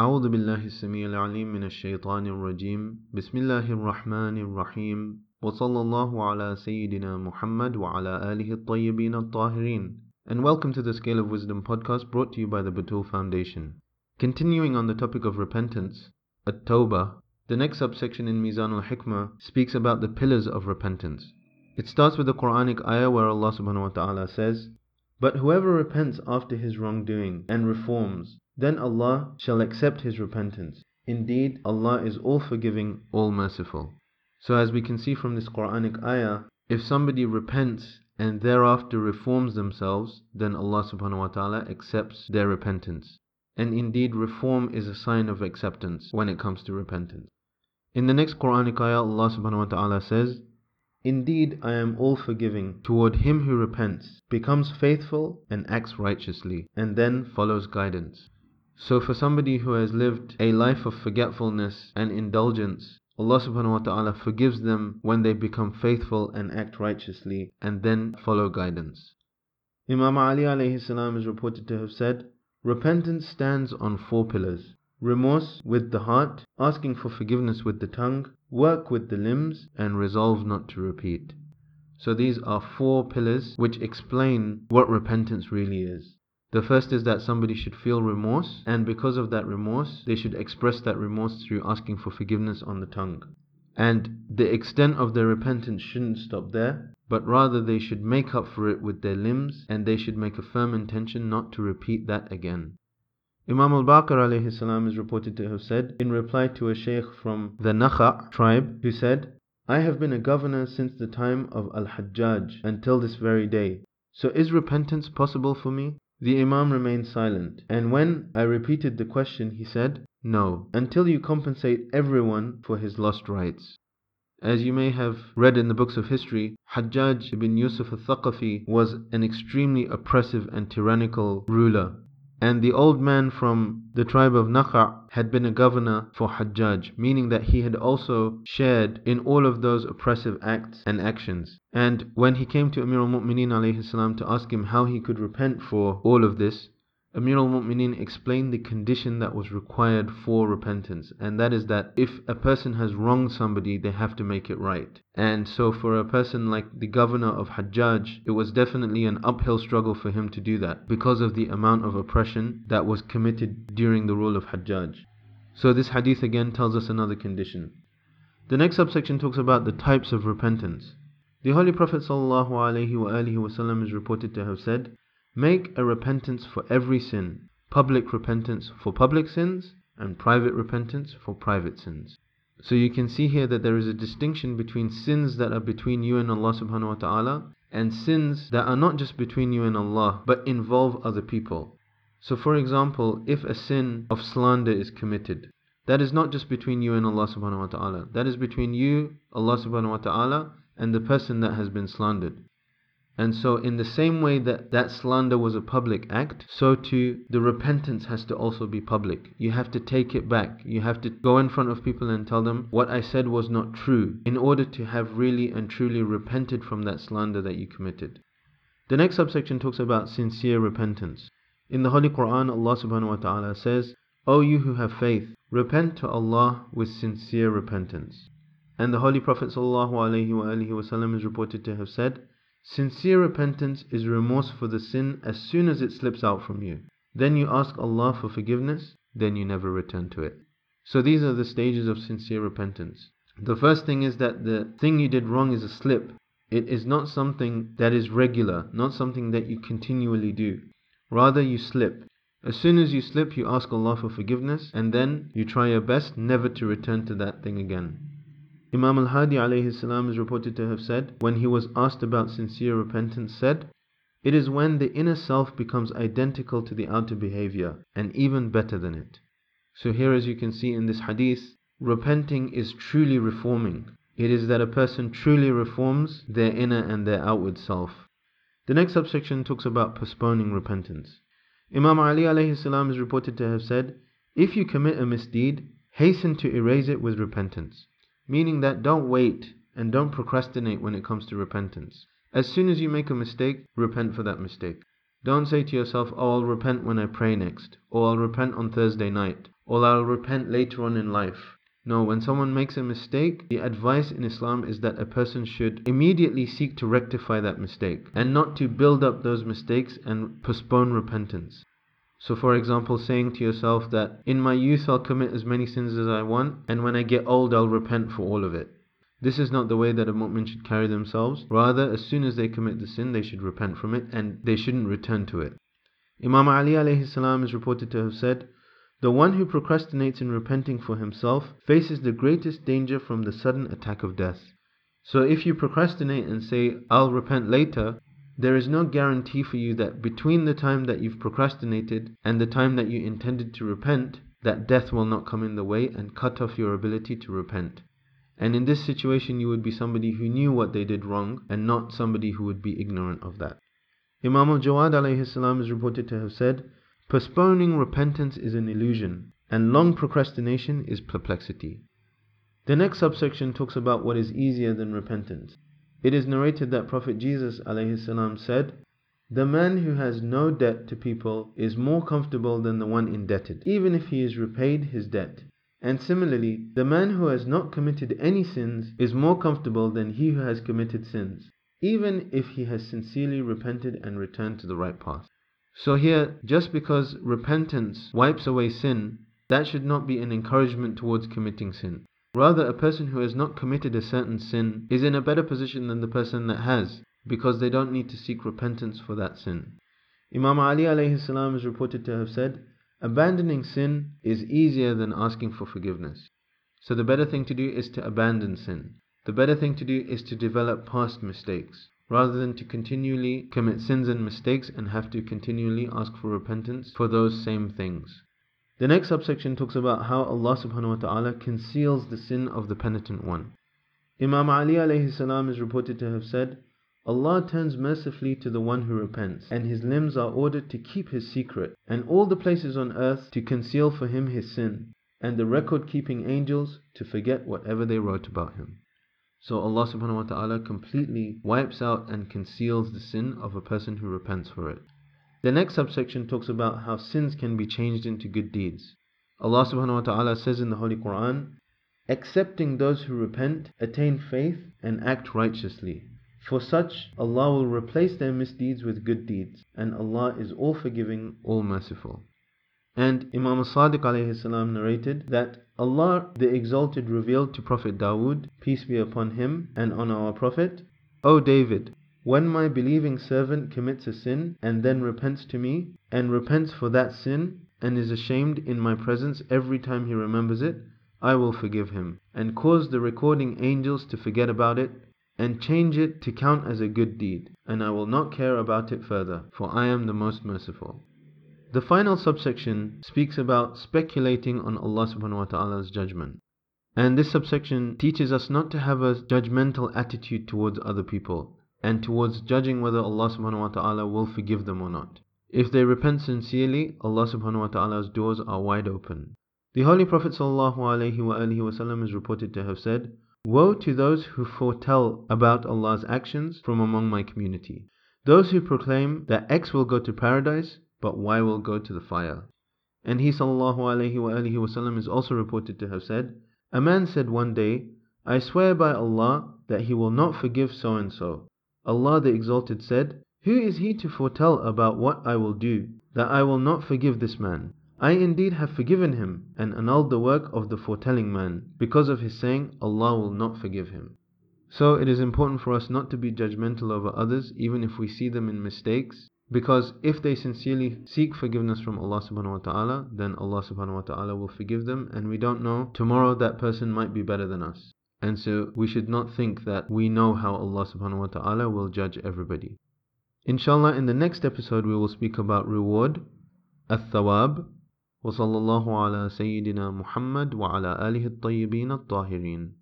أعوذ بالله السميع العليم من الشيطان الرجيم بسم الله الرحمن الرحيم وصلى الله على سيدنا محمد وعلى آله الطيبين الطاهرين And welcome to the Scale of Wisdom podcast brought to you by the Batul Foundation. Continuing on the topic of repentance, At-Tawbah, the next subsection in Mizan al-Hikmah speaks about the pillars of repentance. It starts with the Quranic ayah where Allah subhanahu wa ta'ala says, But whoever repents after his wrongdoing and reforms, then Allah shall accept his repentance. Indeed, Allah is all forgiving, all merciful. So as we can see from this Quranic ayah, if somebody repents and thereafter reforms themselves, then Allah subhanahu wa ta'ala accepts their repentance. And indeed, reform is a sign of acceptance when it comes to repentance. In the next Quranic ayah, Allah subhanahu wa ta'ala says, Indeed, I am all forgiving toward him who repents, becomes faithful, and acts righteously, and then follows guidance. So, for somebody who has lived a life of forgetfulness and indulgence, Allah subhanahu wa ta'ala forgives them when they become faithful and act righteously, and then follow guidance. Imam Ali alayhi salam is reported to have said, Repentance stands on four pillars remorse with the heart, asking for forgiveness with the tongue, work with the limbs, and resolve not to repeat. So these are four pillars which explain what repentance really is. The first is that somebody should feel remorse, and because of that remorse, they should express that remorse through asking for forgiveness on the tongue. And the extent of their repentance shouldn't stop there, but rather they should make up for it with their limbs, and they should make a firm intention not to repeat that again. Imam al-Baqir alayhi salam is reported to have said, in reply to a sheikh from the Nakha tribe, who said, I have been a governor since the time of Al-Hajjaj until this very day. So is repentance possible for me? The Imam remained silent, and when I repeated the question, he said, No, until you compensate everyone for his lost rights. As you may have read in the books of history, Hajjaj ibn Yusuf al-Thaqafi was an extremely oppressive and tyrannical ruler and the old man from the tribe of Nakha had been a governor for Hajjaj, meaning that he had also shared in all of those oppressive acts and actions. And when he came to Amir al-Mu'mineen to ask him how he could repent for all of this, Amir al-Mu'mineen explained the condition that was required for repentance, and that is that if a person has wronged somebody, they have to make it right. And so for a person like the governor of Hajjaj, it was definitely an uphill struggle for him to do that, because of the amount of oppression that was committed during the rule of Hajjaj. So this hadith again tells us another condition. The next subsection talks about the types of repentance. The Holy Prophet ﷺ is reported to have said, Make a repentance for every sin, public repentance for public sins, and private repentance for private sins. So you can see here that there is a distinction between sins that are between you and Allah subhanahu wa ta'ala and sins that are not just between you and Allah but involve other people. So for example, if a sin of slander is committed, that is not just between you and Allah subhanahu wa ta'ala. That is between you, Allah subhanahu wa ta'ala, and the person that has been slandered. And so, in the same way that that slander was a public act, so too the repentance has to also be public. You have to take it back. You have to go in front of people and tell them what I said was not true in order to have really and truly repented from that slander that you committed. The next subsection talks about sincere repentance. In the Holy Quran, Allah subhanahu wa ta'ala says, O you who have faith, repent to Allah with sincere repentance. And the Holy Prophet ﷺ is reported to have said, Sincere repentance is remorse for the sin as soon as it slips out from you. Then you ask Allah for forgiveness, then you never return to it. So these are the stages of sincere repentance. The first thing is that the thing you did wrong is a slip. It is not something that is regular, not something that you continually do. Rather, you slip. As soon as you slip, you ask Allah for forgiveness, and then you try your best never to return to that thing again. Imam al-Hadi alayhi salam is reported to have said, when he was asked about sincere repentance, said, It is when the inner self becomes identical to the outer behavior, and even better than it. So here as you can see in this hadith, repenting is truly reforming. It is that a person truly reforms their inner and their outward self. The next subsection talks about postponing repentance. Imam Ali alayhi salam is reported to have said, If you commit a misdeed, hasten to erase it with repentance. Meaning that don't wait and don't procrastinate when it comes to repentance. As soon as you make a mistake, repent for that mistake. Don't say to yourself, oh, I'll repent when I pray next, or I'll repent on Thursday night, or I'll repent later on in life. No, when someone makes a mistake, the advice in Islam is that a person should immediately seek to rectify that mistake and not to build up those mistakes and postpone repentance. So, for example, saying to yourself that in my youth I'll commit as many sins as I want, and when I get old I'll repent for all of it. This is not the way that a mu'min should carry themselves. Rather, as soon as they commit the sin, they should repent from it and they shouldn't return to it. Imam Ali is reported to have said, the one who procrastinates in repenting for himself faces the greatest danger from the sudden attack of death. So if you procrastinate and say, I'll repent later, there is no guarantee for you that between the time that you've procrastinated and the time that you intended to repent, that death will not come in the way and cut off your ability to repent. And in this situation, you would be somebody who knew what they did wrong and not somebody who would be ignorant of that. Imam al Jawad is reported to have said, Postponing repentance is an illusion, and long procrastination is perplexity. The next subsection talks about what is easier than repentance. It is narrated that Prophet Jesus ﷺ said, The man who has no debt to people is more comfortable than the one indebted, even if he is repaid his debt. And similarly, the man who has not committed any sins is more comfortable than he who has committed sins, even if he has sincerely repented and returned to the right path. So here, just because repentance wipes away sin, that should not be an encouragement towards committing sin. Rather, a person who has not committed a certain sin is in a better position than the person that has, because they don't need to seek repentance for that sin. Imam Ali alayhi salam is reported to have said, Abandoning sin is easier than asking for forgiveness. So the better thing to do is to abandon sin. The better thing to do is to develop past mistakes rather than to continually commit sins and mistakes and have to continually ask for repentance for those same things. The next subsection talks about how Allah subhanahu wa ta'ala conceals the sin of the penitent one. Imam Ali alayhi salam is reported to have said, Allah turns mercifully to the one who repents, and his limbs are ordered to keep his secret, and all the places on earth to conceal for him his sin, and the record keeping angels to forget whatever they wrote about him. So Allah subhanahu wa ta'ala completely wipes out and conceals the sin of a person who repents for it. The next subsection talks about how sins can be changed into good deeds. Allah subhanahu wa ta'ala says in the Holy Quran, Accepting those who repent, attain faith, and act righteously. For such, Allah will replace their misdeeds with good deeds, and Allah is all forgiving, all merciful. And Imam Sadiq salam narrated that Allah the Exalted revealed to Prophet Dawood, peace be upon him and on our Prophet, O David, when my believing servant commits a sin and then repents to me, and repents for that sin, and is ashamed in my presence every time he remembers it, I will forgive him, and cause the recording angels to forget about it, and change it to count as a good deed, and I will not care about it further, for I am the most merciful. The final subsection speaks about speculating on Allah subhanahu wa ta'ala's judgment. And this subsection teaches us not to have a judgmental attitude towards other people and towards judging whether Allah subhanahu wa ta'ala will forgive them or not. If they repent sincerely, Allah subhanahu wa ta'ala's doors are wide open. The Holy Prophet sallallahu alaihi wasallam is reported to have said, Woe to those who foretell about Allah's actions from among my community. Those who proclaim that X will go to paradise but Y will go to the fire. And he sallallahu alaihi wasallam is also reported to have said, A man said one day, I swear by Allah that he will not forgive so and so. Allah the Exalted said, Who is he to foretell about what I will do, that I will not forgive this man? I indeed have forgiven him and annulled the work of the foretelling man, because of his saying, Allah will not forgive him. So it is important for us not to be judgmental over others, even if we see them in mistakes, because if they sincerely seek forgiveness from Allah subhanahu wa ta'ala, then Allah subhanahu wa ta'ala will forgive them, and we don't know, tomorrow that person might be better than us. And so we should not think that we know how Allah subhanahu wa ta'ala will judge everybody. Inshallah, in the next episode, we will speak about reward, الثواب, وصلى الله على سيدنا محمد وعلى آله الطيبين الطاهرين.